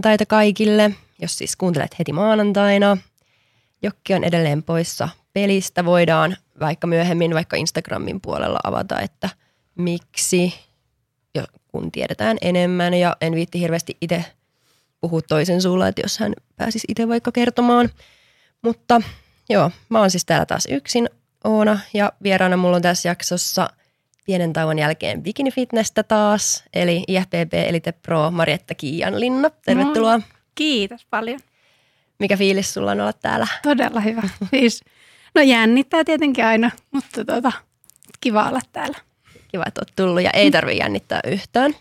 Maanantaita kaikille, jos siis kuuntelet heti maanantaina. Jokki on edelleen poissa pelistä. Voidaan vaikka myöhemmin vaikka Instagramin puolella avata, että miksi, jo, kun tiedetään enemmän. Ja en viitti hirveästi itse puhua toisen suulla, että jos hän pääsisi itse vaikka kertomaan. Mutta joo, mä oon siis täällä taas yksin Oona ja vieraana mulla on tässä jaksossa pienen tauon jälkeen Bikini Fitnessä taas, eli IFBB Elite Pro Marietta Kiianlinna. Tervetuloa. No, kiitos paljon. Mikä fiilis sulla on olla täällä? Todella hyvä. Siis, no jännittää tietenkin aina, mutta tota, kiva olla täällä. Kiva, että oot tullut ja ei tarvi jännittää yhtään.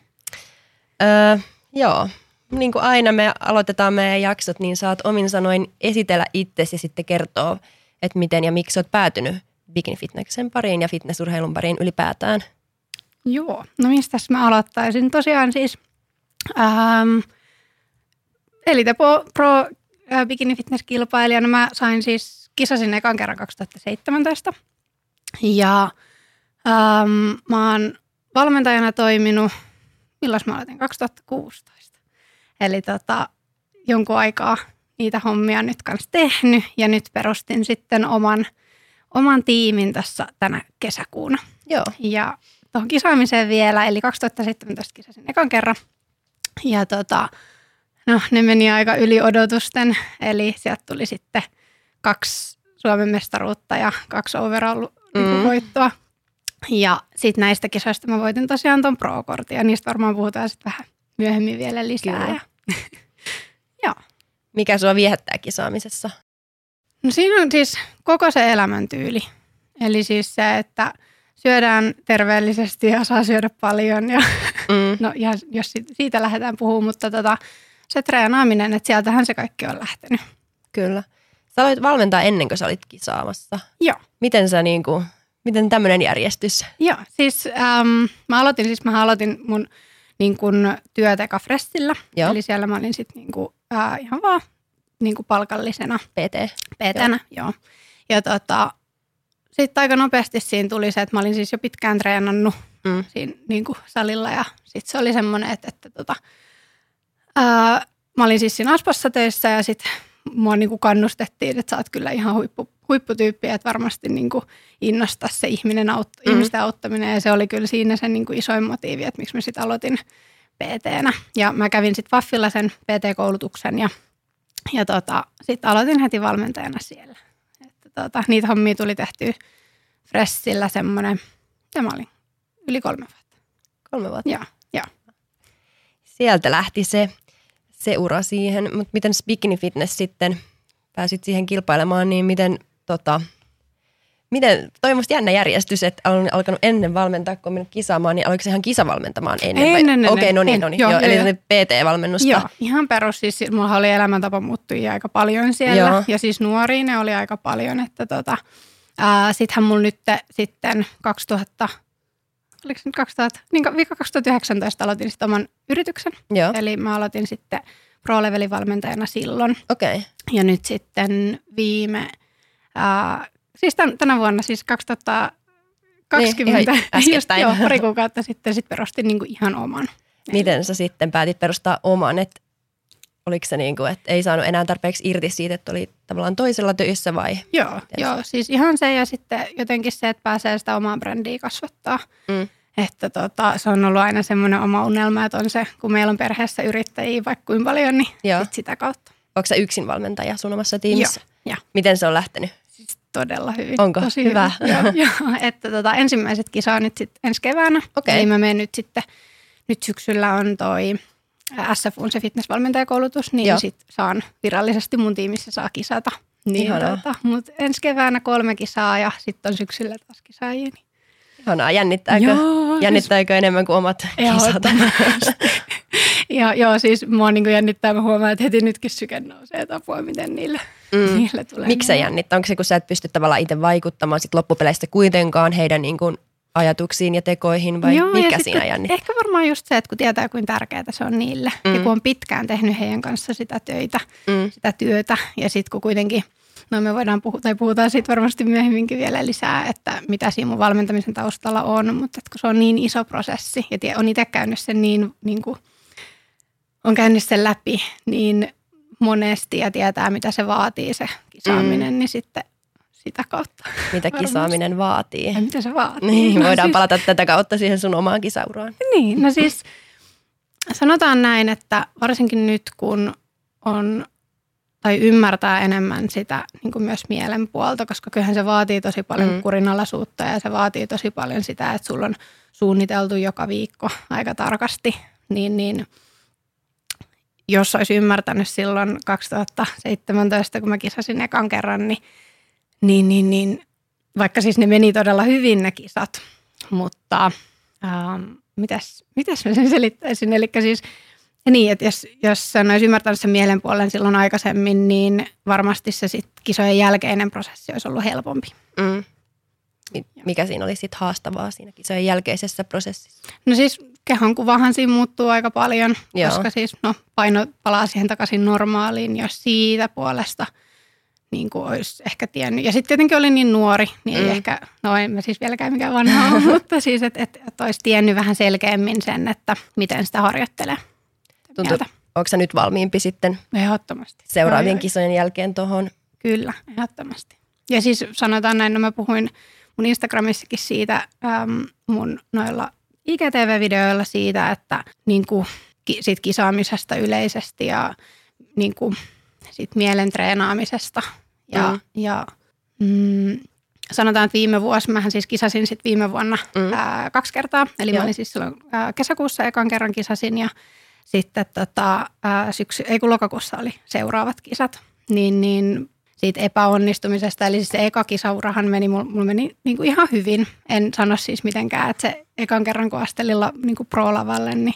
Öö, joo, niin kuin aina me aloitetaan meidän jaksot, niin saat omin sanoin esitellä itsesi ja sitten kertoa, että miten ja miksi olet päätynyt bikini fitnessen pariin ja fitnessurheilun pariin ylipäätään. Joo, no mistä mä aloittaisin? Tosiaan siis ähm, Elite Pro, Pro äh, bikini fitness kilpailijana mä sain siis kisasin ekan kerran 2017 ja ähm, mä oon valmentajana toiminut, milloin mä aloitin? 2016. Eli tota, jonkun aikaa niitä hommia nyt kanssa tehnyt ja nyt perustin sitten oman, oman tiimin tässä tänä kesäkuuna. Joo. Ja tuohon kisaamiseen vielä, eli 2017 kisasin ekan kerran. Ja tota, no ne meni aika yli odotusten, eli sieltä tuli sitten kaksi Suomen mestaruutta ja kaksi overall-voittoa. Mm. Ja sitten näistä kisoista mä voitin tosiaan tuon pro-kortin ja niistä varmaan puhutaan sitten vähän myöhemmin vielä lisää. Kyllä. Joo. Mikä sua viehättää kisaamisessa? No siinä on siis koko se elämäntyyli. Eli siis se, että syödään terveellisesti ja saa syödä paljon. Ja, mm. no, ja jos siitä lähdetään puhumaan, mutta tota, se treenaaminen, että sieltähän se kaikki on lähtenyt. Kyllä. Sä aloit valmentaa ennen kuin sä olit kisaamassa. Joo. Miten sä niinku, miten tämmöinen järjestys? Joo, siis ähm, mä aloitin, siis mä aloitin mun niin kuin Fressillä. Joo. Eli siellä mä olin sitten niin kuin, äh, ihan vaan niin kuin palkallisena. PT. PT-nä, joo. joo. Ja tota, sitten aika nopeasti siinä tuli se, että mä olin siis jo pitkään treenannut mm. siinä niin kuin salilla. Ja sitten se oli semmoinen, että, että tota, ää, mä olin siis siinä Aspassa töissä ja sitten mua niin kuin kannustettiin, että sä oot kyllä ihan huippu, huipputyyppi, että varmasti niin kuin innostaa se ihminen aut, mm. ihmisten auttaminen. Ja se oli kyllä siinä se niin kuin isoin motiivi, että miksi mä sitten aloitin PT-nä. Ja mä kävin sitten Vaffilla sen PT-koulutuksen ja, ja tota, sitten aloitin heti valmentajana siellä. Että tota, niitä hommia tuli tehty Fressillä semmoinen, tämä oli yli kolme vuotta. Kolme vuotta? Joo, joo. Sieltä lähti se, se ura siihen, mutta miten Bikini Fitness sitten, pääsit siihen kilpailemaan, niin miten tota, Miten, toi on jännä järjestys, että on alkanut ennen valmentaa, kun on mennyt kisaamaan, niin aloiko se ihan kisavalmentamaan ennen? Ei, ennen, Okei, okay, no niin, no niin. Joo, joo, eli PT-valmennusta. Joo, ihan perus. Siis mulla oli elämäntapa muuttujia aika paljon siellä. Joo. Ja siis nuoria ne oli aika paljon. Että tota, sittenhän mulla nyt sitten 2000, oliko nyt 2000, niin 2019 aloitin sitten oman yrityksen. Joo. Eli mä aloitin sitten pro-levelin valmentajana silloin. Okei. Okay. Ja nyt sitten viime... Ää, Siis tämän, tänä vuonna, siis 2020, niin, just, joo, pari kuukautta sitten sit perustin niin kuin ihan oman. Miten sä sitten päätit perustaa oman, että oliko se niin kuin, että ei saanut enää tarpeeksi irti siitä, että oli tavallaan toisella töissä vai? Joo, joo siis ihan se ja sitten jotenkin se, että pääsee sitä omaa brändiä kasvattaa. Mm. Että tota, se on ollut aina semmoinen oma unelma, että on se, kun meillä on perheessä yrittäjiä vaikka kuinka paljon, niin sit sitä kautta. Onko se yksin valmentaja sun omassa tiimissä? Joo. Miten se on lähtenyt? Todella hyvin. Onko? Tosi hyvä. Hyvin. joo, joo, että tota, ensimmäiset kisaa nyt sitten ensi keväänä. Okay. Eli mä menen nyt sitten, nyt syksyllä on toi SFUn se fitnessvalmentajakoulutus, niin sit saan virallisesti mun tiimissä saa kisata. Niin, tota, mutta ensi keväänä kolme kisaa ja sitten on syksyllä taas kisaajia. Niin. Ihanaa, jännittääkö, joo, siis- jännittääkö siis, enemmän kuin omat kisat? ja, joo, siis mua niin jännittää, mä huomaan, että heti nytkin syke nousee, että apua, miten niille, mm. niille tulee. Miksi se jännittää? Onko se, kun sä et pysty tavallaan itse vaikuttamaan sit loppupeleistä kuitenkaan heidän niin kuin ajatuksiin ja tekoihin vai Joo, mikä siinä jännittää? Ehkä varmaan just se, että kun tietää, kuinka tärkeää se on niille mm. ja kun on pitkään tehnyt heidän kanssa sitä töitä, mm. sitä työtä ja sitten kun kuitenkin – No me voidaan puhua, tai puhutaan siitä varmasti myöhemminkin vielä lisää, että mitä siinä mun valmentamisen taustalla on, mutta että kun se on niin iso prosessi ja on itse käynyt sen niin, niin kuin on käynyt sen läpi niin monesti ja tietää, mitä se vaatii se kisaaminen, mm. niin sitten sitä kautta. Mitä varmasti. kisaaminen vaatii. Ja mitä se vaatii. Niin, no voidaan siis, palata tätä kautta siihen sun omaan kisauraan. Niin, no siis sanotaan näin, että varsinkin nyt kun on tai ymmärtää enemmän sitä niin kuin myös mielen puolta, koska kyllähän se vaatii tosi paljon mm. kurinalaisuutta ja se vaatii tosi paljon sitä, että sulla on suunniteltu joka viikko aika tarkasti, niin, niin jos olisi ymmärtänyt silloin 2017, kun mä kisasin ekan kerran, niin, niin, niin, niin vaikka siis ne meni todella hyvin ne kisat, mutta ähm, mitäs, mitäs mä sen selittäisin, eli siis – niin, että jos, jos sen olisi ymmärtänyt sen mielenpuolen silloin aikaisemmin, niin varmasti se sit kisojen jälkeinen prosessi olisi ollut helpompi. Mm. Mikä siinä oli sitten haastavaa siinä kisojen jälkeisessä prosessissa? No siis kehonkuvahan siinä muuttuu aika paljon, Joo. koska siis no, paino palaa siihen takaisin normaaliin, jos siitä puolesta niin kuin olisi ehkä tiennyt. Ja sitten tietenkin oli niin nuori, niin mm. ei ehkä, no en mä siis vieläkään mikään vanha mutta siis, että et, et olisi tiennyt vähän selkeämmin sen, että miten sitä harjoittelee. Tuntuu, onko sä nyt valmiimpi sitten ehdottomasti. seuraavien joo, kisojen jälkeen tuohon? Kyllä, ehdottomasti. Ja siis sanotaan näin, no mä puhuin mun Instagramissakin siitä äm, mun noilla IGTV-videoilla siitä, että niin kuin, sit kisaamisesta yleisesti ja niin kuin, sit mielen treenaamisesta. Ja, mm. ja mm, sanotaan, että viime vuosi, mähän siis kisasin sit viime vuonna mm. ää, kaksi kertaa. Eli Joo. mä olin siis silloin ää, kesäkuussa ekan kerran kisasin ja sitten tota, ää, syksy, ei kun lokakuussa oli seuraavat kisat, niin, niin siitä epäonnistumisesta, eli siis se eka kisaurahan meni, mulla meni niin kuin ihan hyvin. En sano siis mitenkään, että se ekan kerran kun astelin niin kuin pro-lavalle, niin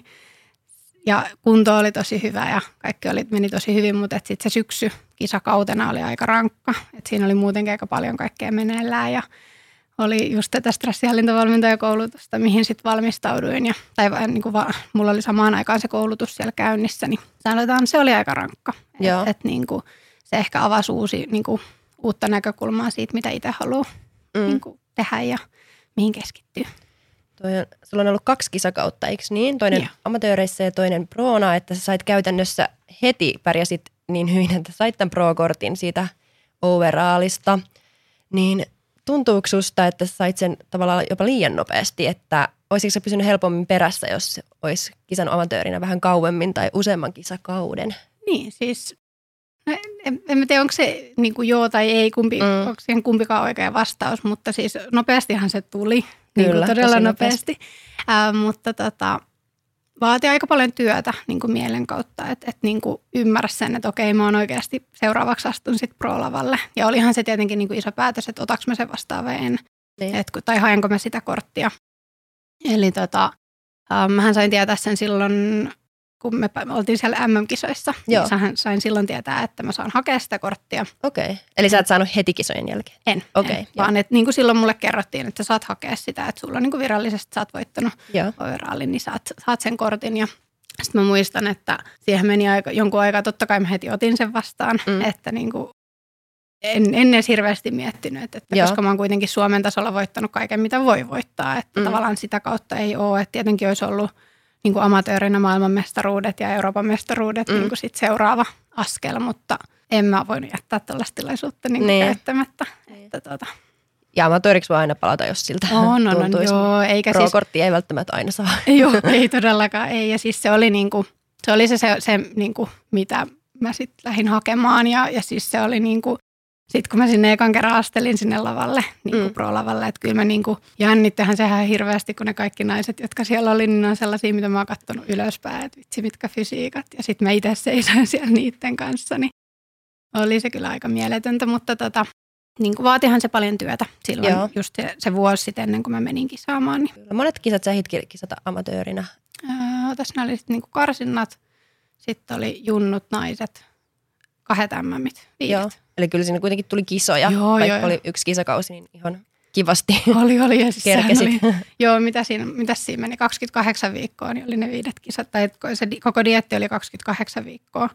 ja kunto oli tosi hyvä ja kaikki oli, meni tosi hyvin, mutta sitten se syksy kisakautena oli aika rankka. Et siinä oli muutenkin aika paljon kaikkea meneillään ja oli just tätä stressihallintavalmentajakoulutusta, mihin sitten valmistauduin. Ja, tai niin kuin va, mulla oli samaan aikaan se koulutus siellä käynnissä, niin sanotaan, se oli aika rankka. Että et, niin kuin, se ehkä avasi uusi, niin kuin, uutta näkökulmaa siitä, mitä itse haluaa mm. niin kuin, tehdä ja mihin keskittyy. Toi on, sulla on ollut kaksi kisakautta, eikö niin? Toinen Joo. amatööreissä ja toinen proona, että sä sait käytännössä heti pärjäsit niin hyvin, että sait tämän pro-kortin siitä overallista. Niin tuntuuko susta, että sait sen tavallaan jopa liian nopeasti, että olisiko se pysynyt helpommin perässä, jos olisi kisan amatöörinä vähän kauemmin tai useamman kisakauden? Niin, siis no, en, en tiedä, onko se niin kuin joo tai ei, kumpi, mm. onko siihen kumpikaan oikea vastaus, mutta siis nopeastihan se tuli, niin kuin todella nopeasti. nopeasti. Äh, mutta tota, vaatii aika paljon työtä niin kuin mielen kautta, että et, niin kuin ymmärrä sen, että okei, mä oon oikeasti seuraavaksi astun sitten pro-lavalle. Ja olihan se tietenkin niin kuin iso päätös, että otaks mä sen vastaan vai en. Niin. Et, tai haenko mä sitä korttia. Eli tota, äh, mähän sain tietää sen silloin kun me oltiin siellä MM-kisoissa, niin Joo. niin sain silloin tietää, että mä saan hakea sitä korttia. Okei. Okay. Eli sä et saanut heti kisojen jälkeen? En. Okei. Okay, vaan että niin kuin silloin mulle kerrottiin, että sä saat hakea sitä, että sulla niin kuin virallisesti sä oot voittanut overallin, niin saat, saat sen kortin. Ja sitten mä muistan, että siihen meni aika, jonkun aikaa, totta kai mä heti otin sen vastaan, mm. että niin kuin en, en edes hirveästi miettinyt, että, että koska mä oon kuitenkin Suomen tasolla voittanut kaiken, mitä voi voittaa, että mm. tavallaan sitä kautta ei ole, että tietenkin olisi ollut – niin kuin amatöörinä maailmanmestaruudet ja Euroopan mestaruudet mm. niin kuin sit seuraava askel, mutta en mä voinut jättää tällaista tilaisuutta niin niin. käyttämättä. Että, tuota. Ja amatööriksi voi aina palata, jos siltä on, on, on, joo, eikä Pro-kortti siis, ei välttämättä aina saa. Joo, ei todellakaan, ei. Ja siis se oli, niin kuin, se, oli se, se, se niin kuin, mitä mä sitten lähdin hakemaan ja, ja siis se oli niin kuin, sitten kun mä sinne ekan kerran astelin sinne lavalle, niin kuin mm. pro-lavalle, että kyllä mä niin kuin jännittehän sehän hirveästi, kun ne kaikki naiset, jotka siellä oli, niin ne on sellaisia, mitä mä oon katsonut ylöspäin, että vitsi mitkä fysiikat. Ja sitten mä itse seisoin siellä niiden kanssa, niin oli se kyllä aika mieletöntä, mutta tota, niin kuin vaatihan se paljon työtä silloin Joo. just se, se vuosi sitten ennen kuin mä menin kisaamaan. Niin. Monet kisat sä ehditkin kisata amatöörinä? Öö, tässä oli sitten niin karsinnat, sitten oli junnut naiset, kahdet MMit, Joo. Eli kyllä siinä kuitenkin tuli kisoja, joo, vaikka joo, oli yksi kisakausi, niin ihan kivasti Oli, oli. Ja siis kerkesit. Oli, joo, mitä siinä, mitä siinä meni? 28 viikkoa, niin oli ne viidet kisat. Tai se koko dietti oli 28 viikkoa.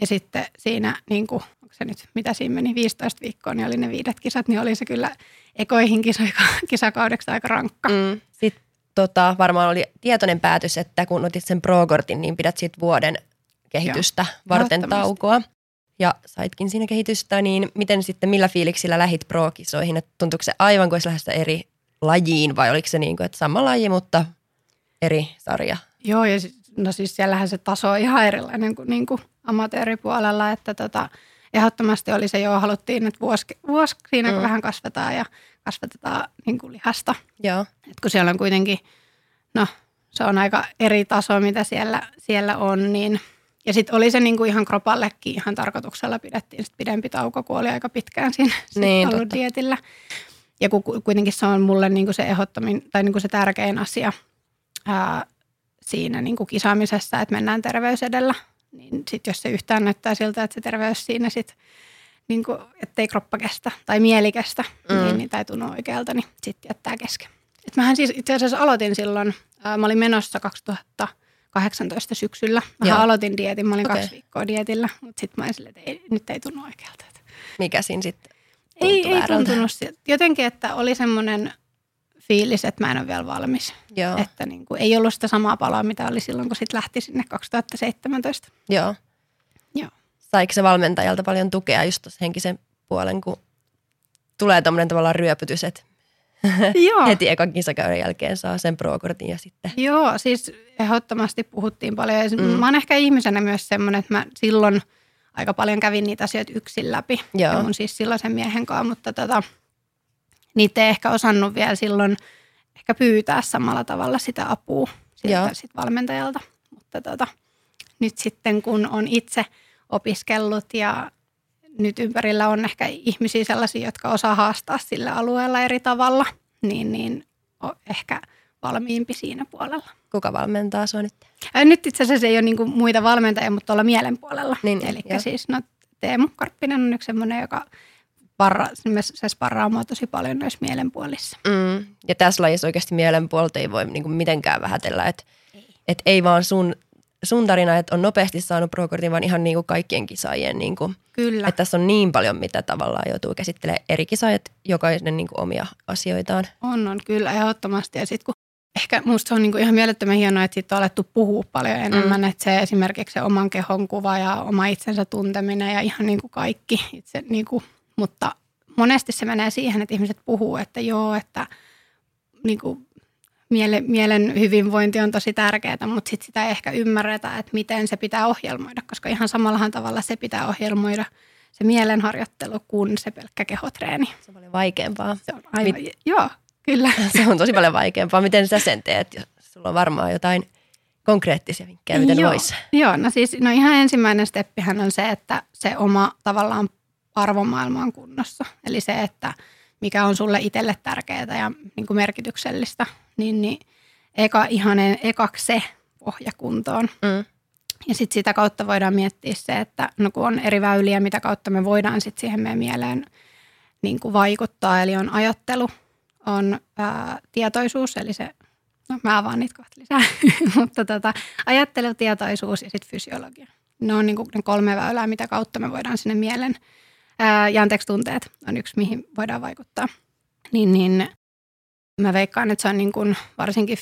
Ja sitten siinä, niin kuin, onko se nyt, mitä siinä meni, 15 viikkoa, niin oli ne viidet kisat, niin oli se kyllä ekoihin kisakaudeksi aika rankka. Mm. Sitten tota, varmaan oli tietoinen päätös, että kun otit sen pro-kortin, niin pidät sitten vuoden kehitystä Joo. varten taukoa. Ja saitkin siinä kehitystä, niin miten sitten, millä fiiliksillä lähit pro-kisoihin? Et tuntuuko se aivan kuin olisi eri lajiin vai oliko se niin kuin, että sama laji, mutta eri sarja? Joo, ja no siis siellähän se taso on ihan erilainen kuin, niin kuin amatööripuolella, että tota, ehdottomasti oli se jo, haluttiin, että vuosi, vuosi siinä mm. vähän kasvetaan ja kasvatetaan niin kuin lihasta. Joo. Et kun siellä on kuitenkin, no se on aika eri taso, mitä siellä, siellä on, niin ja sitten oli se niinku ihan kropallekin ihan tarkoituksella pidettiin sit pidempi tauko, kun oli aika pitkään siinä niin, ollut totta. dietillä. Ja kun kuitenkin se on mulle niinku se ehdottomin tai niinku se tärkein asia ää, siinä niinku kisaamisessa, että mennään terveys edellä, niin sitten jos se yhtään näyttää siltä, että se terveys siinä sitten niin kuin, ettei kroppa kestä tai mieli kestä, mm. niin, niin tai tunnu oikealta, niin sitten jättää kesken. Et mähän siis itse asiassa aloitin silloin, ää, mä olin menossa 2018 syksyllä. Mä aloitin dietin, mä olin okay. kaksi viikkoa dietillä, mutta sitten mä olin silleen, että ei, nyt ei tunnu oikealta. Mikä siinä sitten Ei, ei tuntunut. Jotenkin, että oli semmoinen fiilis, että mä en ole vielä valmis. Joo. Että niin kuin, ei ollut sitä samaa paloa, mitä oli silloin, kun sitten lähti sinne 2017. Joo. Joo. Saiko se valmentajalta paljon tukea just tuossa henkisen puolen, kun tulee tuommoinen tavallaan ryöpytys, että Joo. heti ekan kisakäyden jälkeen saa sen pro-kortin ja sitten. Joo, siis ehdottomasti puhuttiin paljon. Mm. Mä oon ehkä ihmisenä myös semmoinen, että mä silloin aika paljon kävin niitä asioita yksin läpi. Joo. Ja mun siis silloisen miehen kanssa, mutta tota, niitä ei ehkä osannut vielä silloin ehkä pyytää samalla tavalla sitä apua siltä sit valmentajalta. Mutta tota, nyt sitten kun on itse opiskellut ja nyt ympärillä on ehkä ihmisiä sellaisia, jotka osaa haastaa sillä alueella eri tavalla, niin, niin on ehkä valmiimpi siinä puolella. Kuka valmentaa sinua nyt? Ää, nyt itse asiassa ei ole niinku muita valmentajia, mutta olla mielen puolella. Niin, Eli siis no, Teemu Karppinen on yksi sellainen, joka parra, se sparraa mua tosi paljon noissa mielenpuolissa. Mm. Ja tässä lajissa oikeasti mielenpuolta ei voi niinku mitenkään vähätellä, että et ei vaan sun sun tarina, että on nopeasti saanut pro-kortin, vaan ihan niin kuin kaikkien kisaajien. Niin kuin, Kyllä. Että tässä on niin paljon, mitä tavallaan joutuu käsittelemään eri kisaajat, jokainen niin kuin omia asioitaan. On, on kyllä ehdottomasti. Ja sitten kun ehkä musta on niin kuin ihan mielettömän hienoa, että siitä on alettu puhua paljon enemmän, mm. että se esimerkiksi se oman kehon kuva ja oma itsensä tunteminen ja ihan niin kuin kaikki. Itse, niin kuin, mutta monesti se menee siihen, että ihmiset puhuu, että joo, että niin kuin mielen, mielen hyvinvointi on tosi tärkeää, mutta sit sitä ei ehkä ymmärretä, että miten se pitää ohjelmoida, koska ihan samallahan tavalla se pitää ohjelmoida se mielenharjoittelu kuin se pelkkä kehotreeni. Se on paljon vaikeampaa. Se on aivan, Mit... joo, kyllä. Se on tosi paljon vaikeampaa. Miten sä sen teet? Sulla on varmaan jotain konkreettisia vinkkejä, miten joo, voisi. Joo, no siis no ihan ensimmäinen steppihän on se, että se oma tavallaan arvomaailma on kunnossa. Eli se, että mikä on sulle itselle tärkeää ja niin kuin merkityksellistä niin, niin eka ihan ekaksi se pohjakuntoon. Mm. Ja sitten sitä kautta voidaan miettiä se, että no kun on eri väyliä, mitä kautta me voidaan sitten siihen meidän mieleen niin kuin vaikuttaa. Eli on ajattelu, on ää, tietoisuus, eli se, no mä avaan niitä kohta lisää, mutta tota, ajattelu, tietoisuus ja sitten fysiologia. Ne on niin kuin ne kolme väylää, mitä kautta me voidaan sinne mielen, ja anteeksi tunteet on yksi, mihin voidaan vaikuttaa. Niin, niin mä veikkaan, että se on niin kuin, varsinkin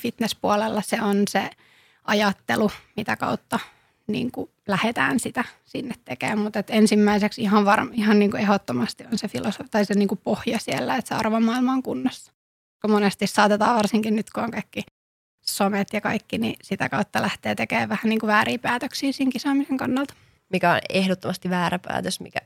fitnesspuolella se on se ajattelu, mitä kautta niin kuin lähdetään sitä sinne tekemään. Mutta et ensimmäiseksi ihan, varm, ihan niin kuin ehdottomasti on se filosofia tai se niin kuin pohja siellä, että se arvomaailma on kunnossa. Kun monesti saatetaan varsinkin nyt, kun on kaikki somet ja kaikki, niin sitä kautta lähtee tekemään vähän niin kuin vääriä päätöksiä siinä kisaamisen kannalta. Mikä on ehdottomasti väärä päätös, mikä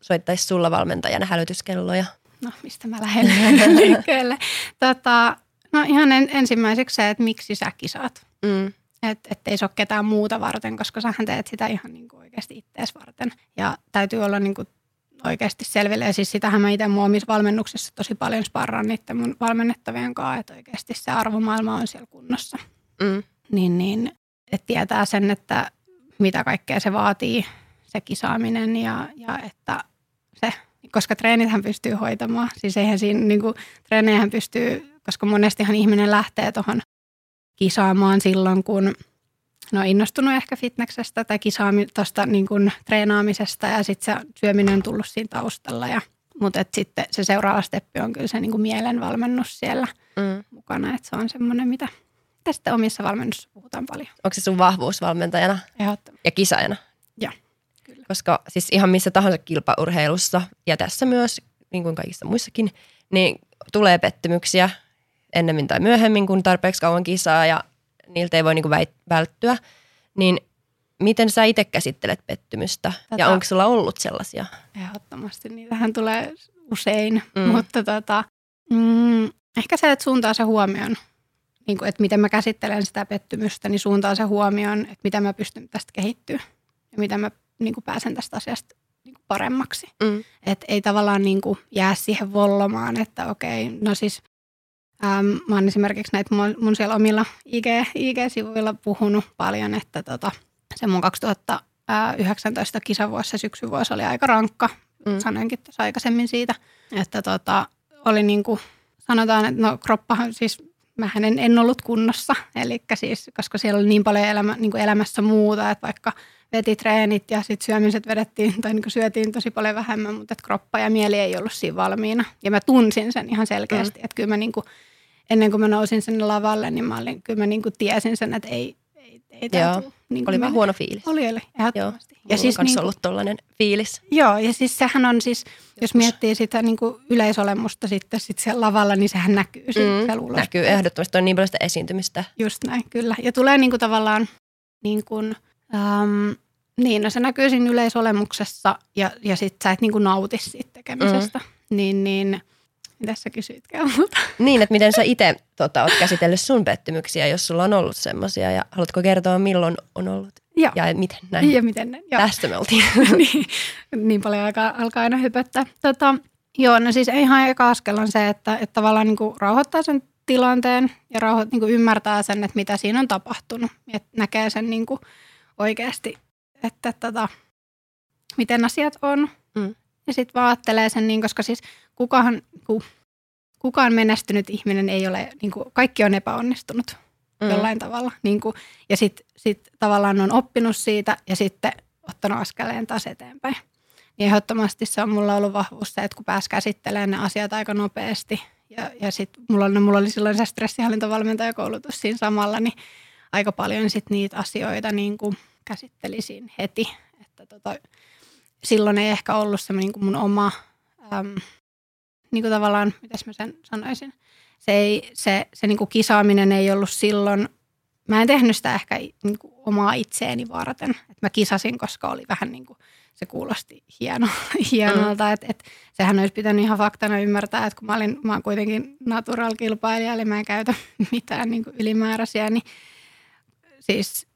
soittaisi sulla valmentajana hälytyskelloja? no mistä mä lähden liikkeelle. tota, no ihan en, ensimmäiseksi se, että miksi sä kisaat. Mm. Että et ei se ole ketään muuta varten, koska sähän teet sitä ihan niin kuin oikeasti ittees varten. Ja täytyy olla niin kuin oikeasti selville. Ja siis sitähän mä itse mun omissa valmennuksissa tosi paljon sparraan niiden mun valmennettavien kanssa, että oikeasti se arvomaailma on siellä kunnossa. Mm. Niin, niin että tietää sen, että mitä kaikkea se vaatii, se kisaaminen ja, ja että se koska treenithän pystyy hoitamaan. Siis eihän siinä, niin kuin, treeneihän pystyy, koska monestihan ihminen lähtee tuohon kisaamaan silloin, kun no innostunut ehkä fitneksestä tai kisaami, tosta, niin kuin, treenaamisesta ja sitten se syöminen on tullut siinä taustalla. Ja, mutta et sitten se seuraava steppi on kyllä se niin kuin mielenvalmennus siellä mm. mukana, että se on semmoinen, mitä sitten omissa valmennuksissa puhutaan paljon. Onko se sun vahvuus valmentajana ja kisaajana? Joo, kyllä. Koska siis ihan missä tahansa kilpaurheilussa ja tässä myös, niin kuin kaikissa muissakin, niin tulee pettymyksiä ennemmin tai myöhemmin, kun tarpeeksi kauan kisaa ja niiltä ei voi niin kuin väit- välttyä. Niin miten sä itse käsittelet pettymystä Tätä... ja Tätä- onko sulla ollut sellaisia? Ehdottomasti. Niitähän tulee usein, Mm. mm. mutta tota, mm, ehkä se, että suuntaa se huomioon, niin kuin, että miten mä käsittelen sitä pettymystä, niin suuntaa se huomioon, että miten mä pystyn tästä kehittyä ja miten mä niin kuin pääsen tästä asiasta niin kuin paremmaksi. Mm. Että ei tavallaan niin kuin jää siihen vollomaan, että okei, no siis äm, mä oon esimerkiksi näitä mun, mun siellä omilla IG, IG-sivuilla puhunut paljon, että tota, se mun 2019 kisavuosi, syksyvuosi oli aika rankka. Mm. Sanoinkin tuossa aikaisemmin siitä, että tota, oli niin kuin, sanotaan, että no kroppahan siis mähän en, en ollut kunnossa, eli siis, koska siellä oli niin paljon elämä, niin kuin elämässä muuta, että vaikka veti treenit ja sitten syömiset vedettiin tai niin kuin syötiin tosi paljon vähemmän, mutta että kroppa ja mieli ei ollut siinä valmiina. Ja mä tunsin sen ihan selkeästi, mm. että kyllä mä niin kuin, ennen kuin mä nousin sinne lavalle, niin mä olin, kyllä mä niin kuin tiesin sen, että ei, ei, Joo. tuu niin Oli vähän huono fiilis. Oli, oli, ehdottomasti. Ja siis niin on kuin- ollut tollainen fiilis. Joo, ja siis sehän on siis, jos miettii sitä niin kuin yleisolemusta sitten sit siellä lavalla, niin sehän näkyy Mm, siellä näkyy ehdottomasti, on niin paljon sitä esiintymistä. Just näin, kyllä. Ja tulee niin kuin tavallaan niin kuin, äm, niin, no se näkyy siinä yleisolemuksessa ja, ja sit sä et niin kuin nauti siitä tekemisestä. Mm. Niin, niin, mitä sä kysyitkään multa? Niin, että miten sä itse tota, oot käsitellyt sun pettymyksiä, jos sulla on ollut semmoisia ja haluatko kertoa milloin on ollut Joo. ja miten näin? Ja miten ne? Joo. Tästä me oltiin. niin, niin paljon alkaa, alkaa aina hypöttää. Tota, joo, no siis ihan eka askel on se, että, että tavallaan niin kuin rauhoittaa sen tilanteen ja rauho, niin kuin ymmärtää sen, että mitä siinä on tapahtunut. Ja että näkee sen niin kuin oikeasti, että tota, miten asiat on. Mm. Ja sitten vaan ajattelee sen, niin, koska siis kukaan, ku, kukaan menestynyt ihminen ei ole, niin kuin, kaikki on epäonnistunut Mm. jollain tavalla. Niin kuin, ja sitten sit tavallaan on oppinut siitä ja sitten ottanut askeleen taas eteenpäin. Niin ehdottomasti se on mulla ollut vahvuus se, että kun pääsi käsittelemään ne asiat aika nopeasti. Ja, ja sitten mulla, no, mulla oli silloin se stressihallintovalmentajakoulutus siinä samalla, niin aika paljon sit niitä asioita niin kuin käsittelisin heti. Että tota, silloin ei ehkä ollut se niin mun oma, äm, niin kuin tavallaan, mitäs mä sen sanoisin, se, ei, se, se niin kuin kisaaminen ei ollut silloin, mä en tehnyt sitä ehkä niin kuin omaa itseeni varten. Et mä kisasin, koska oli vähän niin kuin, se kuulosti hieno, hienolta. Mm. Et, et, sehän olisi pitänyt ihan faktana ymmärtää, että kun mä, olin, mä oon kuitenkin natural-kilpailija, eli mä en käytä mitään niin kuin ylimääräisiä, niin siis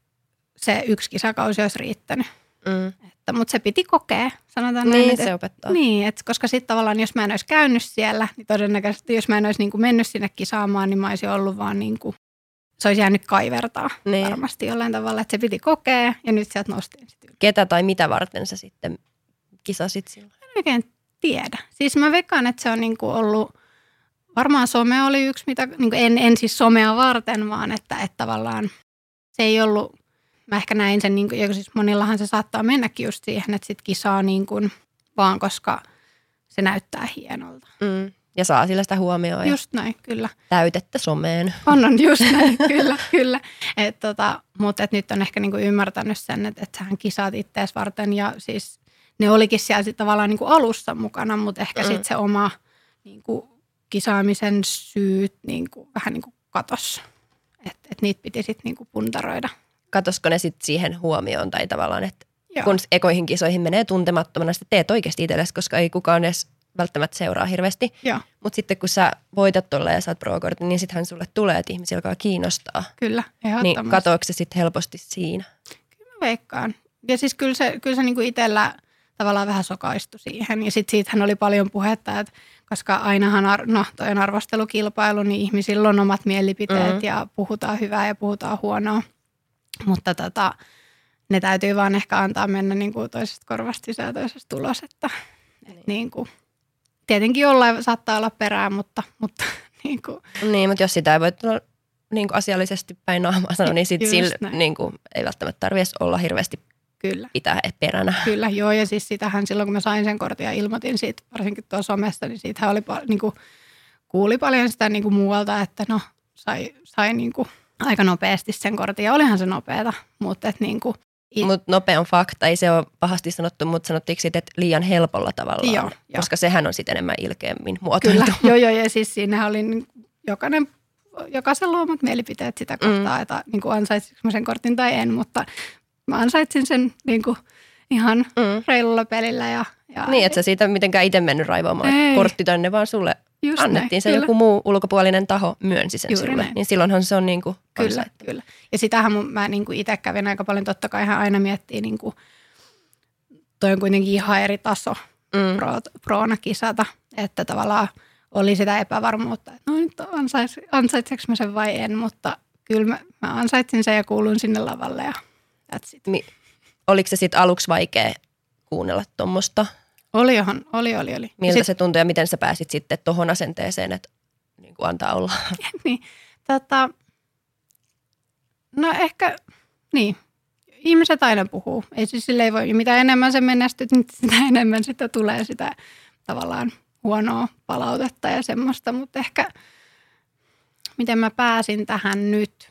se yksi kisakausi olisi riittänyt. Mm. Mutta se piti kokea, sanotaan Niin, näin. se että, opettaa. niin, että koska sitten tavallaan, jos mä en olisi käynyt siellä, niin todennäköisesti, jos mä en olisi niin kuin mennyt sinne kisaamaan, niin mä olisin ollut vaan niin kuin, se olisi jäänyt kaivertaa Niin. varmasti jollain tavalla, että se piti kokea ja nyt sieltä nostin sitten Ketä tai mitä varten sä sitten kisasit silloin? En oikein tiedä. Siis mä veikkaan, että se on niin kuin ollut, varmaan some oli yksi, mitä, niin kuin en, en siis somea varten, vaan että, että tavallaan se ei ollut, mä ehkä näin sen, niin kuin, ja siis monillahan se saattaa mennäkin just siihen, että sit kisaa niin kuin, vaan koska se näyttää hienolta. Mm. Ja saa sillä sitä huomioon Just näin, kyllä. täytettä someen. On, on just näin, kyllä, kyllä. Et tota, mutta et nyt on ehkä niinku ymmärtänyt sen, että et sähän kisaat ittees varten ja siis ne olikin siellä sit tavallaan niinku alussa mukana, mutta ehkä Mm. sitten se oma niinku, kisaamisen syyt niinku, vähän niinku katos. Että et niitä piti sitten niinku puntaroida. Katosko ne sitten siihen huomioon tai tavallaan, että Joo. kun ekoihin kisoihin menee tuntemattomana, sitten teet oikeasti itsellesi, koska ei kukaan edes välttämättä seuraa hirveästi. Mutta sitten kun sä voitat tuolla ja saat pro-kortin, niin sittenhän sulle tulee, että ihmisiä alkaa kiinnostaa. kyllä, Niin katoako se sitten helposti siinä? Mä veikkaan. Ja siis kyllä se, kyllä se niinku itsellä tavallaan vähän sokaistui siihen. Ja sitten siitähän oli paljon puhetta, että koska ainahan, ar- no toi on arvostelukilpailu, niin ihmisillä on omat mielipiteet Mhm. ja puhutaan hyvää ja puhutaan huonoa. Mutta tota, ne täytyy vaan ehkä antaa mennä niin kuin toisesta korvasta sisään ja toisesta tulos. Että, niin. Niin kuin, tietenkin jollain saattaa olla perää, mutta, mutta niin kuin, Niin, mutta jos sitä ei voi tulla niin kuin asiallisesti päin naamaa sanoa, niin Just sillä niin kuin, ei välttämättä tarvitse olla hirveästi kyllä. pitää peränä. Kyllä, joo. Ja siis sitähän silloin, kun mä sain sen kortin ja ilmoitin siitä, varsinkin tuossa somesta, niin siitähän oli, niin kuin, kuuli paljon sitä niin kuin muualta, että no sai, sai niin kuin aika nopeasti sen kortin. Ja olihan se nopeeta, mutta et niin kuin, It... Mutta nopea on fakta, ei se ole pahasti sanottu, mutta sanottiinko sitten, että liian helpolla tavallaan, joo, koska jo. sehän on sitten enemmän ilkeämmin muotoiltu. Kyllä, joo joo, ja siis siinä oli niin jokainen, jokaisen luomat mielipiteet sitä kohtaa, mm. että niin kuin ansaitsinko mä sen kortin tai en, mutta mä ansaitsin sen niin kuin ihan mm. reilulla pelillä. Ja, ja niin, että sä siitä mitenkään itse mennyt raivoamaan, ei. kortti tänne vaan sulle Just annettiin. Näin, se kyllä. joku muu ulkopuolinen taho myönsi sen Juuri sulle. Näin. Niin silloinhan se on niin kuin Kyllä, kyllä. Ja sitähän mä niin kuin itse kävin aika paljon, totta kai hän aina miettii, niin kuin, toi on kuitenkin ihan eri taso mm. pro, proona kisata, että tavallaan oli sitä epävarmuutta, että no nyt ansais, ansaitseeko mä sen vai en, mutta kyllä mä, mä ansaitsin sen ja kuulun sinne lavalle ja that's it. Mi- oliko se sitten aluksi vaikea kuunnella tuommoista oli johon, oli, oli, oli. Miltä sit, se tuntui ja miten sä pääsit sitten tuohon asenteeseen, että niin kuin antaa olla? niin, tota, no ehkä, niin, ihmiset aina puhuu. Ei siis sille ei voi, mitä enemmän se menestyt, niin sitä enemmän sitä tulee sitä tavallaan huonoa palautetta ja semmoista, mutta ehkä miten mä pääsin tähän nyt,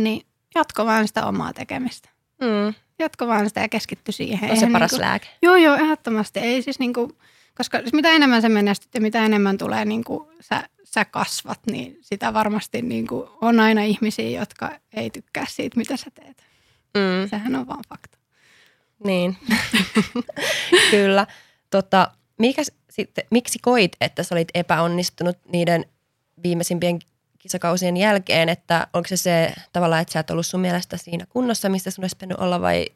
niin jatko vaan sitä omaa tekemistä. Mm jatko vaan sitä ja keskitty siihen. On se paras niin kuin, lääke. Joo, joo, ehdottomasti. Ei siis niin kuin, koska mitä enemmän sä menestyt ja mitä enemmän tulee niin kuin sä, sä kasvat, niin sitä varmasti niin kuin on aina ihmisiä, jotka ei tykkää siitä, mitä sä teet. Mm. Sehän on vaan fakta. Niin, kyllä. Tota, mikä, sitten, miksi koit, että sä olit epäonnistunut niiden viimeisimpien kisakausien jälkeen, että onko se se tavallaan, että sä et ollut sun mielestä siinä kunnossa, mistä sun olisi pitänyt olla vai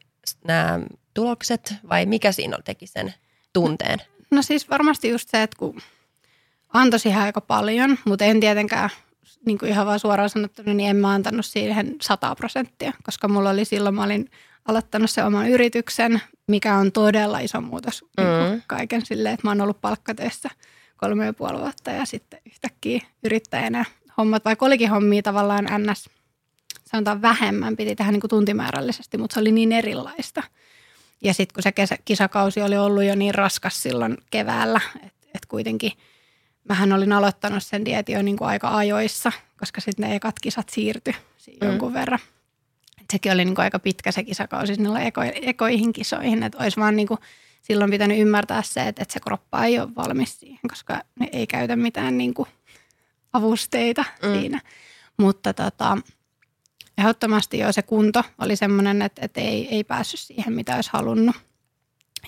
nämä tulokset vai mikä siinä teki sen tunteen? No, siis varmasti just se, että kun antoi siihen aika paljon, mutta en tietenkään niin kuin ihan vaan suoraan sanottuna, niin en mä antanut siihen 100 prosenttia, koska mulla oli silloin, mä olin aloittanut se oman yrityksen, mikä on todella iso muutos mm. kaiken silleen, että mä oon ollut palkkatöissä kolme ja puoli vuotta ja sitten yhtäkkiä yrittäjänä hommat, vaikka olikin hommia tavallaan ns. sanotaan vähemmän, piti tehdä niin kuin tuntimäärällisesti, mutta se oli niin erilaista. Ja sitten kun se kesä, kisakausi oli ollut jo niin raskas silloin keväällä, että et kuitenkin mähän olin aloittanut sen dieti jo niin kuin aika ajoissa, koska sitten ne ekat kisat siirtyi mm. jonkun verran. Et sekin oli niin kuin aika pitkä se kisakausi sinne eko, ekoihin kisoihin, että olisi vaan niin kuin silloin pitänyt ymmärtää se, että, että se kroppa ei ole valmis siihen, koska ne ei käytä mitään niin kuin avusteita mm. siinä. Mutta tota, ehdottomasti jo se kunto oli semmoinen, että, että ei, ei päässyt siihen, mitä olisi halunnut.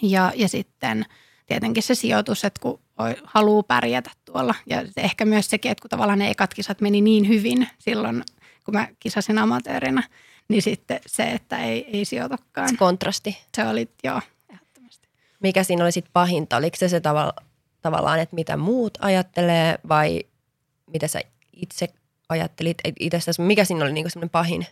Ja, ja sitten tietenkin se sijoitus, että kun haluaa pärjätä tuolla. Ja ehkä myös sekin, että kun tavallaan ne ekat kisat meni niin hyvin silloin, kun mä kisasin amatöörinä, niin sitten se, että ei, ei sijoitakaan. Se kontrasti. Se oli, joo, ehdottomasti. Mikä siinä oli sitten pahinta? Oliko se se tavalla, tavallaan, että mitä muut ajattelee vai mitä sä itse ajattelit itsestäsi? Mikä siinä oli niinku semmoinen pahin?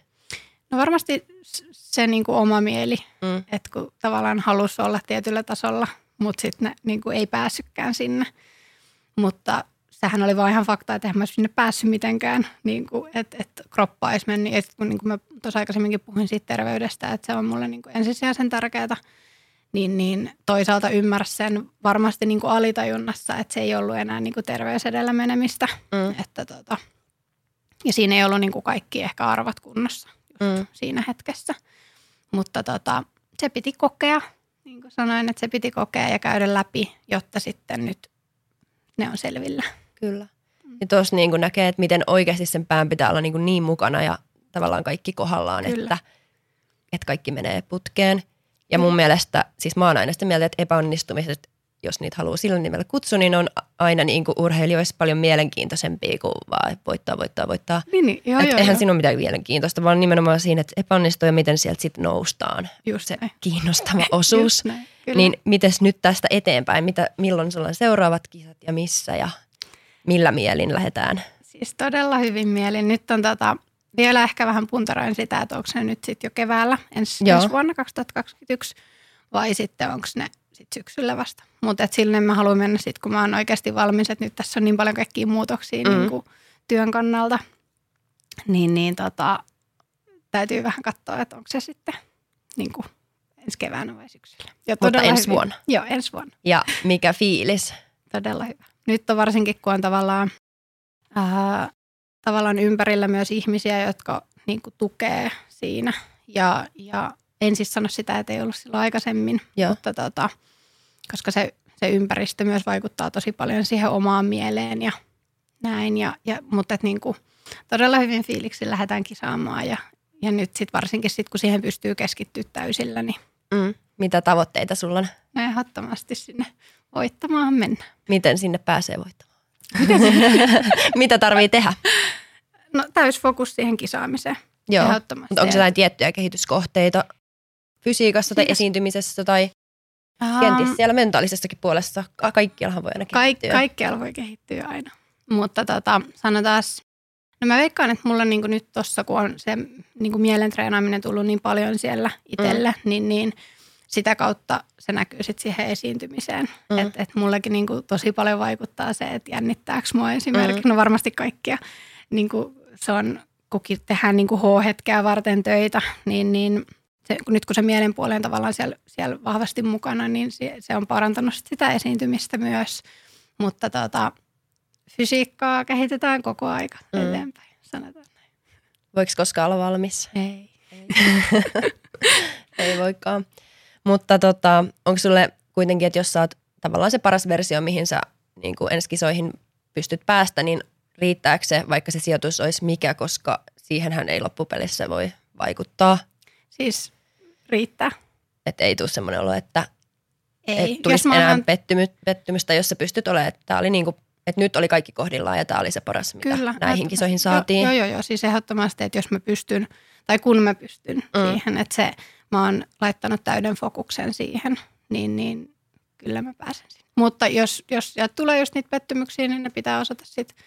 No varmasti se niinku oma mieli, mm. että kun tavallaan halusi olla tietyllä tasolla, mutta sitten niinku ei päässytkään sinne. Mutta sehän oli vaan ihan fakta, että eihän mä sinne päässyt mitenkään, niin että et kroppa olisi mennyt. Ja kun niin kuin mä tuossa aikaisemminkin puhuin siitä terveydestä, että se on mulle niin kuin ensisijaisen tärkeää, niin, niin toisaalta ymmärsi sen varmasti niin kuin alitajunnassa, että se ei ollut enää niin kuin terveys edellä menemistä. Mm. Että tota, ja siinä ei ollut niin kuin kaikki ehkä arvat kunnossa mm. siinä hetkessä. Mutta tota, se piti kokea, niin kuin sanoin, että se piti kokea ja käydä läpi, jotta sitten nyt ne on selvillä. Kyllä. Mm. Ja tuossa niin näkee, että miten oikeasti sen pään pitää olla niin, niin mukana ja tavallaan kaikki kohdallaan, että, että kaikki menee putkeen – ja mun mielestä, siis mä oon aina sitä mieltä, että epäonnistumiset, jos niitä haluaa sillä nimellä kutsua, niin on aina niin kuin urheilijoissa paljon mielenkiintoisempia kuin vaan voittaa, voittaa, voittaa. Niin, niin joo, Et joo, eihän joo. siinä ole mitään mielenkiintoista, vaan nimenomaan siinä, että epäonnistuu ja miten sieltä sitten noustaan. Just se näin. kiinnostava osuus. näin, niin mites nyt tästä eteenpäin? Mitä, milloin sulla on seuraavat kisat ja missä ja millä mielin lähdetään? Siis todella hyvin mielin. Nyt on tota, vielä ehkä vähän puntaroin sitä, että onko ne nyt sitten jo keväällä ensi, ensi vuonna 2021 vai sitten onko ne sitten syksyllä vasta. Mutta sinne mä haluan mennä sitten, kun mä oon oikeasti valmis, että nyt tässä on niin paljon kaikkia muutoksia mm. niin kuin työn kannalta, niin, niin tota, täytyy vähän katsoa, että onko se sitten niin kuin ensi keväänä vai syksyllä. Ja Mutta ensi hyvin. vuonna. Joo, ensi vuonna. Ja mikä fiilis? Todella hyvä. Nyt on varsinkin, kun on tavallaan ää, tavallaan ympärillä myös ihmisiä, jotka niin kuin tukee siinä. Ja, ja en siis sano sitä, että ei ollut silloin aikaisemmin, Joo. mutta tota, koska se, se ympäristö myös vaikuttaa tosi paljon siihen omaan mieleen ja näin. Ja, ja, mutta et niin kuin, todella hyvin fiiliksi lähdetään kisaamaan ja, ja nyt sit varsinkin sit, kun siihen pystyy keskittyä täysillä, niin Mm. Mitä tavoitteita sulla on? ehdottomasti sinne voittamaan mennä. Miten sinne pääsee voittamaan? Mitä tarvii tehdä? No täys fokus siihen kisaamiseen. Joo. Mutta onko jotain tiettyjä kehityskohteita fysiikassa tai esiintymisessä tai Aa, kenties siellä mentaalisessakin puolessa? Ka- Kaikkiallahan voi aina Kaik, kehittyä. kaikkialla voi kehittyä aina. Mutta tota, sanotaan, no mä veikkaan, että mulla niinku nyt tossa, kun on se niinku mielen treenaaminen tullut niin paljon siellä itselle, mm. niin, niin sitä kautta se näkyy sitten siihen esiintymiseen. Mm. Että et mullekin niinku tosi paljon vaikuttaa se, että jännittääkö mua esimerkiksi, mm. no varmasti kaikkia. Niinku se on, kukin tehdään niinku H-hetkeä varten töitä, niin, niin se, kun nyt kun se mielen puoli on tavallaan siellä, siellä vahvasti mukana, niin se, se on parantanut sit sitä esiintymistä myös. Mutta tota, fysiikkaa kehitetään koko aika Mm. eteenpäin, sanotaan näin. Voiko koskaan olla valmis? Ei. Ei voikaan. Mutta tota, onko sulle kuitenkin, että jos sä oot tavallaan se paras versio, mihin sä niin kuin ensi kisoihin pystyt päästä, niin riittääkö se, vaikka se sijoitus olisi mikä, koska siihenhän ei loppupelissä voi vaikuttaa. Siis riittää. Että ei tule semmoinen olo, että Ei. et tulisi enää oon- pettymy, pettymystä, jos sä pystyt olemaan, että, tää oli niin kuin, että nyt oli kaikki kohdillaan ja tämä oli se paras, mitä Kyllä, näihin kisoihin saatiin. Joo, joo, joo. Siis ehdottomasti, että jos mä pystyn, tai kun mä pystyn mm. siihen, että se, mä oon laittanut täyden fokuksen siihen, niin, niin kyllä mä pääsen sinne. Mutta jos, jos tulee just niitä pettymyksiä, niin ne pitää osata sitten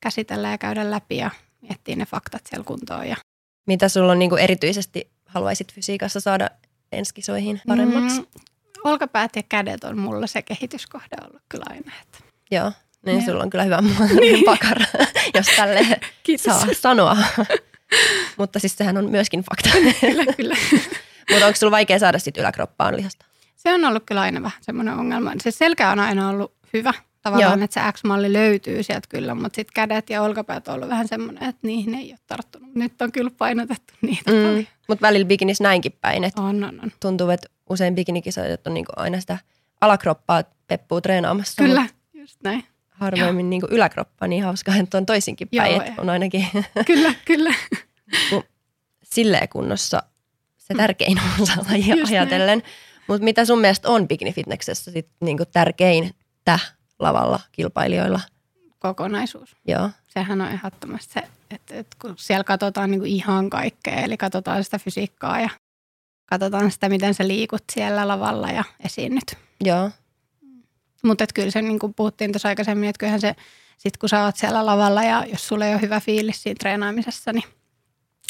käsitellä ja käydä läpi ja miettiä ne faktat siellä kuntoon. Ja Mitä sulla on niin kuin erityisesti haluaisit fysiikassa saada ensi kisoihin paremmaksi? Mm, olkapäät ja kädet on mulla se kehityskohde ollut kyllä aina. Että. Joo, niin Joo. sulla on kyllä hyvä muotoinen pakara, jos tälle saa sanoa. Mutta siis sehän on myöskin fakta. kyllä, kyllä. Mutta onko sulla vaikea saada sit yläkroppaan lihasta? Se on ollut kyllä aina vähän semmoinen ongelma. Se selkä on aina ollut hyvä. Tavallaan, Joo. että se X-malli löytyy sieltä kyllä, mutta sitten kädet ja olkapäät on ollut vähän semmoinen, että niihin ei ole tarttunut. Nyt on kyllä painotettu niitä mm. Paljon. Mutta välillä bikinis näinkin päin, että On, on, on. tuntuu, että usein bikinikisajat on niinku aina sitä alakroppaa peppuu treenaamassa. Kyllä, mut just näin. Harvemmin niinku yläkroppaa niin hauskaa, että on toisinkin päin, Joo, on ainakin kyllä, kyllä. silleen kunnossa se tärkein osa lajia Mm. Just ajatellen. Mutta mitä sun mielestä on bikinifitneksessä sit niinku tärkeintä lavalla kilpailijoilla? Kokonaisuus. Joo. Sehän on ehdottomasti se, että, että kun siellä katsotaan niin kuin ihan kaikkea, eli katsotaan sitä fysiikkaa ja katsotaan sitä, miten sä liikut siellä lavalla ja esiinnyt. Joo. Mutta kyllä se, niin kuin puhuttiin tuossa aikaisemmin, että kyllähän se, sit kun sä oot siellä lavalla ja jos sulla ei ole hyvä fiilis siinä treenaamisessa, niin,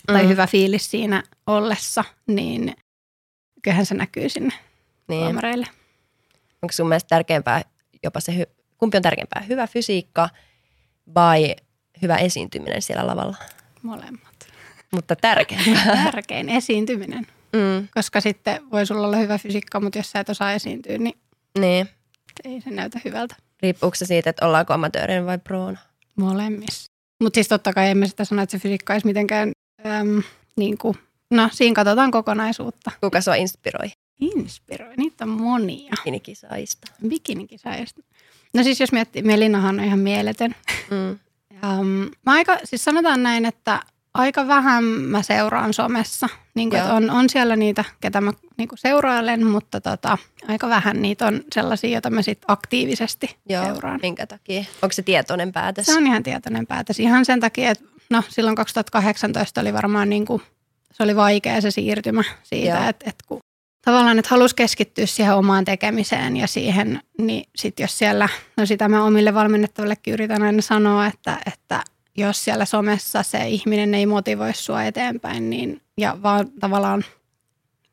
tai Mm. hyvä fiilis siinä ollessa, niin kyllähän se näkyy sinne Niin. tuomareille. Onko sun mielestä tärkeämpää jopa se, hy- kumpi on tärkeämpää, hyvä fysiikka vai hyvä esiintyminen siellä lavalla? Molemmat. Mutta tärkeämpää. Tärkein esiintyminen, mm, koska sitten voi sulla olla hyvä fysiikka, mutta jos sä et osaa esiintyä, niin niin. ei se näytä hyvältä. Riippuuko se siitä, että ollaanko amatöörin vai proona? Molemmissa. Mutta siis totta kai emme sitä sano, että se fysiikka olisi mitenkään, äm, niin kuin, no siinä katsotaan kokonaisuutta. Kuka sua inspiroi Inspiroi, niitä on monia. bikinikisaista? Bikinikisaajista. No siis jos miettii, Melinahan on ihan mieletön. Mm. Um, mä aika, siis sanotaan näin, että aika vähän mä seuraan somessa. Niin kuin, on, on siellä niitä, ketä mä niin kuin seurailen, mutta tota, aika vähän niitä on sellaisia, joita mä sit aktiivisesti Joo, seuraan. minkä takia? Onko se tietoinen päätös? Se on ihan tietoinen päätös. Ihan sen takia, että no, silloin 2018 oli varmaan niin kuin, se oli vaikea se siirtymä siitä, että, että kun tavallaan, että halusi keskittyä siihen omaan tekemiseen ja siihen, niin sitten jos siellä, no sitä mä omille valmennettavillekin yritän aina sanoa, että, että jos siellä somessa se ihminen ei motivoi sua eteenpäin, niin ja vaan tavallaan,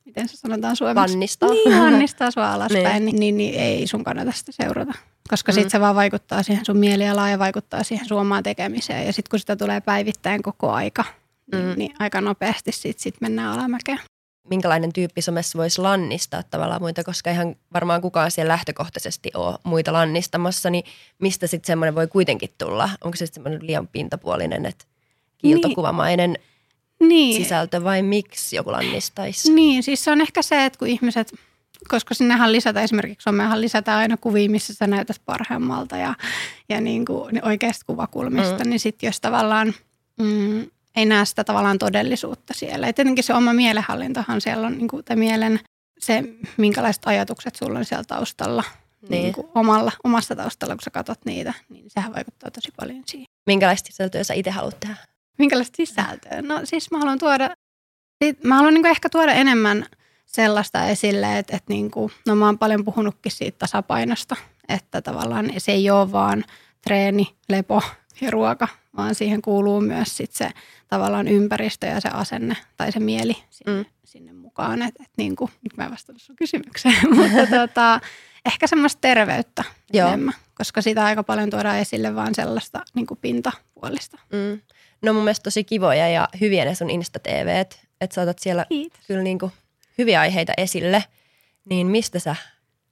miten se sanotaan suomeksi? Vannistaa. Niin, vannistaa sua alaspäin, Niin. niin, niin, niin ei sun kannata sitä seurata. Koska Mm. sitten se vaan vaikuttaa siihen sun mielialaan ja vaikuttaa siihen sun omaan tekemiseen. Ja sitten kun sitä tulee päivittäin koko aika, niin, Mm. niin aika nopeasti sitten sit mennään alamäkeen. minkälainen tyyppi somessa voisi lannistaa tavallaan muita, koska ihan varmaan kukaan siellä lähtökohtaisesti ole muita lannistamassa, niin mistä sitten semmoinen voi kuitenkin tulla? Onko se semmoinen liian pintapuolinen, että kiiltokuvamainen Niin. sisältö vai miksi joku lannistaisi? Niin, siis se on ehkä se, että kun ihmiset, koska sinnehän lisätään esimerkiksi somehan lisätään aina kuvia, missä sä näytät parhaimmalta ja, ja niin kuin oikeasta kuvakulmista, mm. niin sitten jos tavallaan mm, ei näe sitä tavallaan todellisuutta siellä. Ja tietenkin se oma mielenhallintahan siellä on, niin kuin, tai mielen se, minkälaiset ajatukset sulla on siellä taustalla, niin. Niin kuin omalla, omassa taustalla, kun sä katsot niitä, niin sehän vaikuttaa tosi paljon siihen. Minkälaista sisältöä sä itse haluat tehdä? Minkälaista sisältöä? No siis mä haluan tuoda, mä haluan niin ehkä tuoda enemmän sellaista esille, että, että niin kuin, no mä oon paljon puhunutkin siitä tasapainosta, että tavallaan se ei ole vaan treeni, lepo ja ruoka, vaan siihen kuuluu myös sit se tavallaan ympäristö ja se asenne tai se mieli sinne, mm. sinne mukaan. Et, et niin kuin, nyt mä en vastannut sun kysymykseen, mutta tota, ehkä semmoista terveyttä Joo. enemmän, koska sitä aika paljon tuodaan esille vaan sellaista niin kuin pintapuolista. Mm. No mun mielestä tosi kivoja ja hyviä ne sun Insta-TVt, että saatat siellä Kiitos. kyllä niin kuin hyviä aiheita esille. Niin mistä sä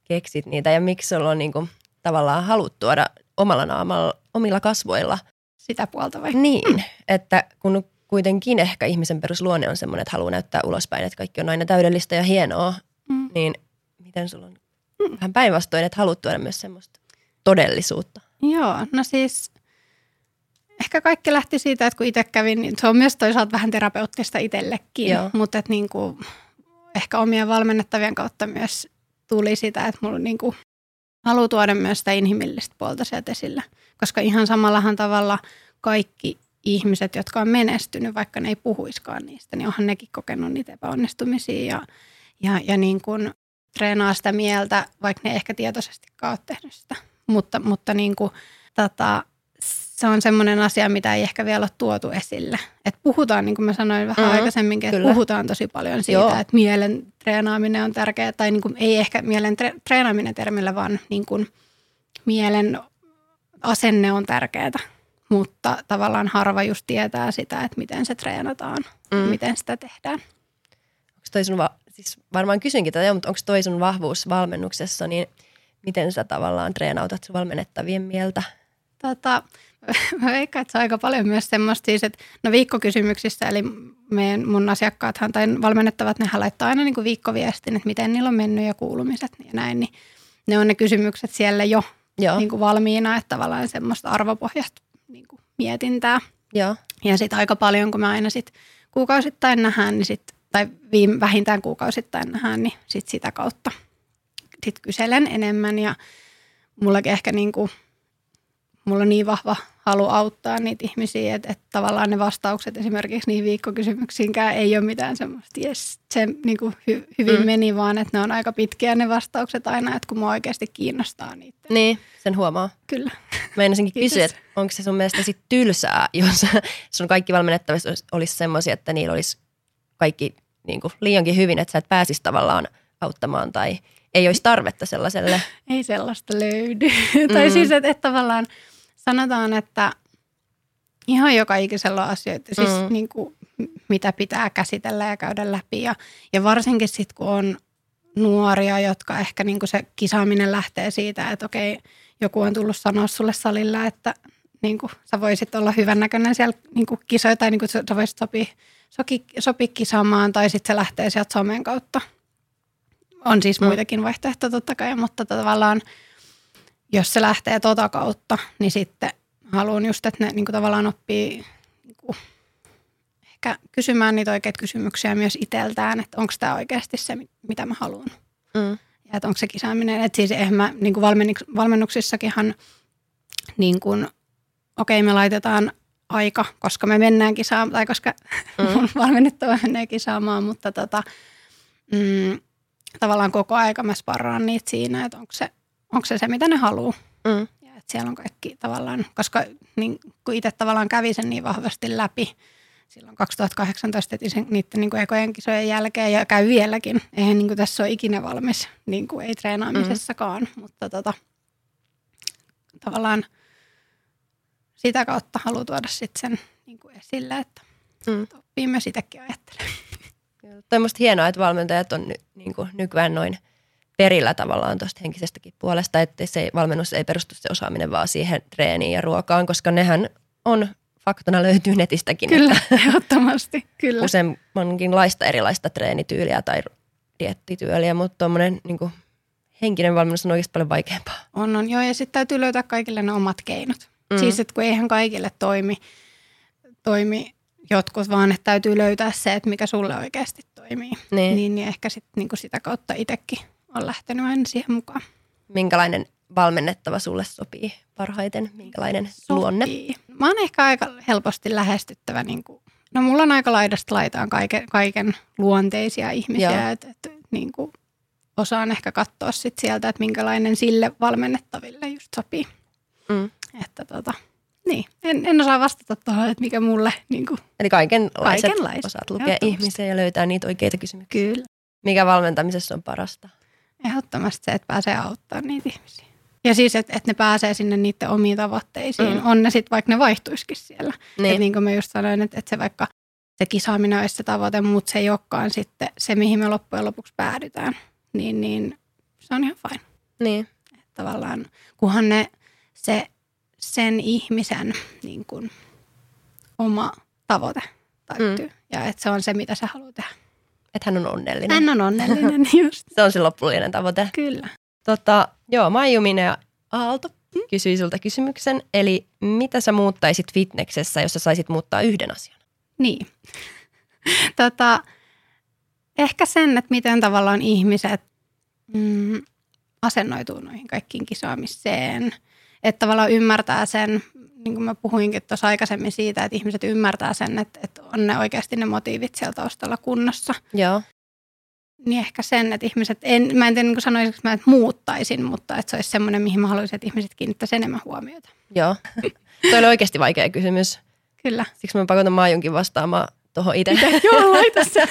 keksit niitä ja miksi sulla on niin kuin tavallaan halut tuoda omalla naamalla, omilla kasvoilla? Sitä puolta vai? Niin, että kun kuitenkin ehkä ihmisen perusluonne on semmoinen, että haluaa näyttää ulospäin, että kaikki on aina täydellistä ja hienoa, mm. niin miten sulla on mm. vähän päinvastoin, että haluat tuoda myös semmoista todellisuutta? Joo, no siis ehkä kaikki lähti siitä, että kun itse kävin, niin se on myös toisaalta vähän terapeuttista itsellekin, Joo. mutta että niin kuin, ehkä omien valmennettavien kautta myös tuli sitä, että mulla niin kuin, haluaa tuoda myös sitä inhimillistä puolta sieltä esille, koska ihan samallahan tavalla kaikki ihmiset, jotka on menestynyt, vaikka ne ei puhuiskaan niistä, niin onhan nekin kokenut niitä epäonnistumisia ja, ja, ja niin kuin treenaa sitä mieltä, vaikka ne ehkä tietoisesti ole tehnyt sitä. Mutta, mutta niin kuin, tota, se on semmoinen asia, mitä ei ehkä vielä ole tuotu esille. Et puhutaan, niin kuin mä sanoin vähän mm-hmm, aikaisemminkin, että kyllä. puhutaan tosi paljon siitä, Joo. että mielen treenaaminen on tärkeää. Tai niin kuin, ei ehkä mielen tre- treenaaminen termillä, vaan niin kuin, mielen asenne on tärkeää. Mutta tavallaan harva just tietää sitä, että miten se treenataan, mm. miten sitä tehdään. Onko toi sun va- siis varmaan kysynkin tätä, mutta onko toi sun vahvuus valmennuksessa, niin miten sä tavallaan treenautat sun valmennettavien mieltä? Tota, mä veikkaan, että se on aika paljon myös semmoista siis, että no viikkokysymyksissä, eli meidän, mun asiakkaathan tai valmennettavat, ne laittaa aina niin kuin viikkoviestin, että miten niillä on mennyt ja kuulumiset ja näin, niin ne on ne kysymykset siellä jo Joo. Niin kuin valmiina, että tavallaan semmoista arvopohjasta niin kuin mietintää. Joo. Ja sitten aika paljon, kun me aina sit kuukausittain nähdään, niin sit, tai viime, vähintään kuukausittain nähdään, niin sit sitä kautta sit kyselen enemmän ja mullakin ehkä niin kuin – mulla on niin vahva halu auttaa niitä ihmisiä, että, että tavallaan ne vastaukset esimerkiksi niihin viikkokysymyksiinkään ei ole mitään semmoista, yes, se niin kuin hy, hyvin mm. meni, vaan että ne on aika pitkiä ne vastaukset aina, että kun mua oikeasti kiinnostaa niitä. Niin, sen huomaa. Kyllä. Meinasinkin kysyä, että onko se sun mielestä sit tylsää, jos sun kaikki valmennettavissa olisi, olisi semmoisia, että niillä olisi kaikki niin kuin liiankin hyvin, että sä et pääsisi tavallaan auttamaan tai ei olisi tarvetta sellaiselle. Ei sellaista löydy. Mm. tai siis, että, että tavallaan – sanotaan, että ihan joka ikisellä on asioita, siis mm. niin kuin, mitä pitää käsitellä ja käydä läpi. Ja, ja varsinkin sitten, kun on nuoria, jotka ehkä niin kuin se kisaaminen lähtee siitä, että okei, joku on tullut sanoa sulle salilla, että niin kuin, sä voisit olla hyvän näköinen siellä niin kuin kisoja tai niin kuin, sä voisit sopia, sopi, sopi kisaamaan tai sitten se lähtee sieltä somen kautta. On siis mm. muitakin vaihtoehtoja totta kai, mutta tavallaan – jos se lähtee tota kautta, niin sitten haluan just, että ne niin kuin tavallaan oppii niin kuin, ehkä kysymään niitä oikeita kysymyksiä myös itseltään, että onko tämä oikeasti se, mitä mä haluan. Mm. Ja että onko se kisaaminen. Että siis eihän mä niin kuin valmennuksissakinhan niin kuin, okei me laitetaan aika, koska me mennään kisaamaan, tai koska mm. valmennettava menee kisaamaan, mutta tota, mm, tavallaan koko aika mä sparraan niitä siinä, että onko se onko se se, mitä ne haluaa. Mm. Ja että siellä on kaikki tavallaan, koska niin, kun itse tavallaan kävi sen niin vahvasti läpi silloin 2018 että sen, niiden niin kuin ekojen kisojen jälkeen ja käy vieläkin. Eihän niin kuin tässä ole ikinä valmis, niin kuin ei treenaamisessakaan, mm. mutta tota, tavallaan sitä kautta haluaa tuoda sitten sen niin kuin esille, että mm. oppii myös sitäkin ajattelemaan. Tämä on hienoa, että valmentajat on ny, niin kuin nykyään noin – perillä tavallaan tuosta henkisestäkin puolesta, että se valmennus ei perustu se osaaminen vaan siihen treeniin ja ruokaan, koska nehän on faktana löytyy netistäkin. Kyllä, ehdottomasti. Kyllä. Useammankinlaista erilaista treenityyliä tai diettityyliä, mutta tuommoinen niin henkinen valmennus on oikeasti paljon vaikeampaa. On, on. Joo, ja sitten täytyy löytää kaikille ne omat keinot. Mm. Siis, että kun eihän kaikille toimi, toimi jotkut, vaan että täytyy löytää se, että mikä sulle oikeasti toimii. Niin, niin, niin ehkä sit, niin kuin sitä kautta itsekin on lähtenyt aina siihen mukaan. Minkälainen valmennettava sulle sopii parhaiten? Minkälainen sopii. luonne? Mä oon ehkä aika helposti lähestyttävä. Niin kuin, no mulla on aika laidasta laitaan kaiken, kaiken luonteisia ihmisiä. Että et, niin kuin, osaan ehkä katsoa sit sieltä, että minkälainen sille valmennettaville just sopii. Mm. Että tota, niin, en, en osaa vastata tuohon, että mikä mulle... Niin kuin, Eli kaikenlaiset, kaikenlaiset osaat lukea ihmisiä ja löytää niitä oikeita kysymyksiä. Kyllä. Mikä valmentamisessa on parasta? Ehdottomasti se, että pääsee auttamaan niitä ihmisiä. Ja siis, että, että ne pääsee sinne niiden omiin tavoitteisiin. Mm. On ne sitten, vaikka ne vaihtuisikin siellä. Niin. Että niin kuin mä just sanoin, että, että se vaikka se kisaaminen olisi se tavoite, mutta se ei olekaan sitten se, mihin me loppujen lopuksi päädytään. Niin, niin se on ihan fine. Niin. Että tavallaan, kunhan ne, se sen ihmisen niin kuin, oma tavoite täyttyy. Mm. Ja että se on se, mitä sä haluat tehdä. Että hän on onnellinen. Hän on onnellinen, just. se on se loppullinen tavoite. Kyllä. Tota, joo, Maijuminen ja Aalto mm. kysyi sulta kysymyksen. Eli mitä sä muuttaisit fitneksessä, jos sä saisit muuttaa yhden asian? Niin. tota, ehkä sen, että miten tavallaan ihmiset mm, asennoituu noihin kaikkiin kisaamiseen – että tavallaan ymmärtää sen, niin kuin mä puhuinkin tuossa aikaisemmin siitä, että ihmiset ymmärtää sen, että, että on ne oikeasti ne motiivit siellä taustalla kunnossa. Joo. Niin ehkä sen, että ihmiset, en, mä en tiedä niin sanoisinko mä, että muuttaisin, mutta että se olisi semmoinen, mihin mä haluaisin, että ihmiset kiinnittäisivät enemmän huomiota. Joo. Tuo oli oikeasti vaikea kysymys. Kyllä. Siksi mä pakotan Maajunkin vastaamaan tuohon itse. Joo, laita se.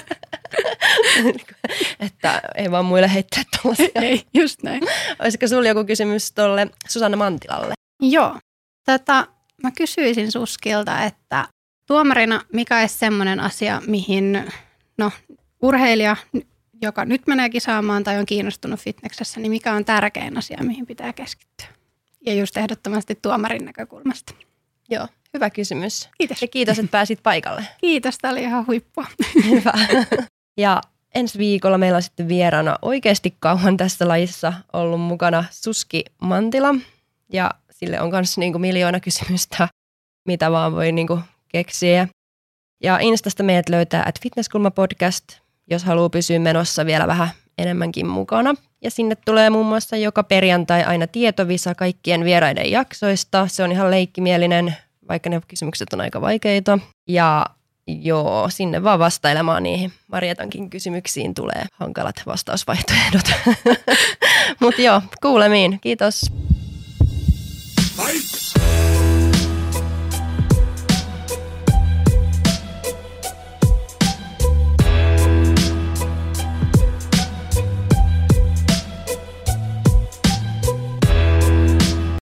että ei vaan muille heittää tuollaisia. Ei, just näin. Olisiko sinulla joku kysymys tuolle Susanna Mantilalle? Joo. Tätä mä kysyisin Suskilta, että tuomarina mikä olisi semmoinen asia, mihin no, urheilija, joka nyt menee kisaamaan tai on kiinnostunut fitneksessä, niin mikä on tärkein asia, mihin pitää keskittyä? Ja just ehdottomasti tuomarin näkökulmasta. Joo, hyvä kysymys. Kiitos. Ja kiitos, että pääsit paikalle. Kiitos, tämä oli ihan huippua. Hyvä. Ja ensi viikolla meillä on sitten vieraana oikeasti kauan tässä lajissa ollut mukana Suski Mantila. Ja sille on myös niinku miljoona kysymystä, mitä vaan voi niinku keksiä. Ja Instasta meidät löytää at Fitnesskulma podcast, jos haluaa pysyä menossa vielä vähän enemmänkin mukana. Ja sinne tulee muun muassa joka perjantai aina tietovisa kaikkien vieraiden jaksoista. Se on ihan leikkimielinen, vaikka ne kysymykset on aika vaikeita. Ja joo, sinne vaan vastailemaan niihin Marietankin kysymyksiin tulee hankalat vastausvaihtoehdot. Mutta joo, kuulemiin. Kiitos.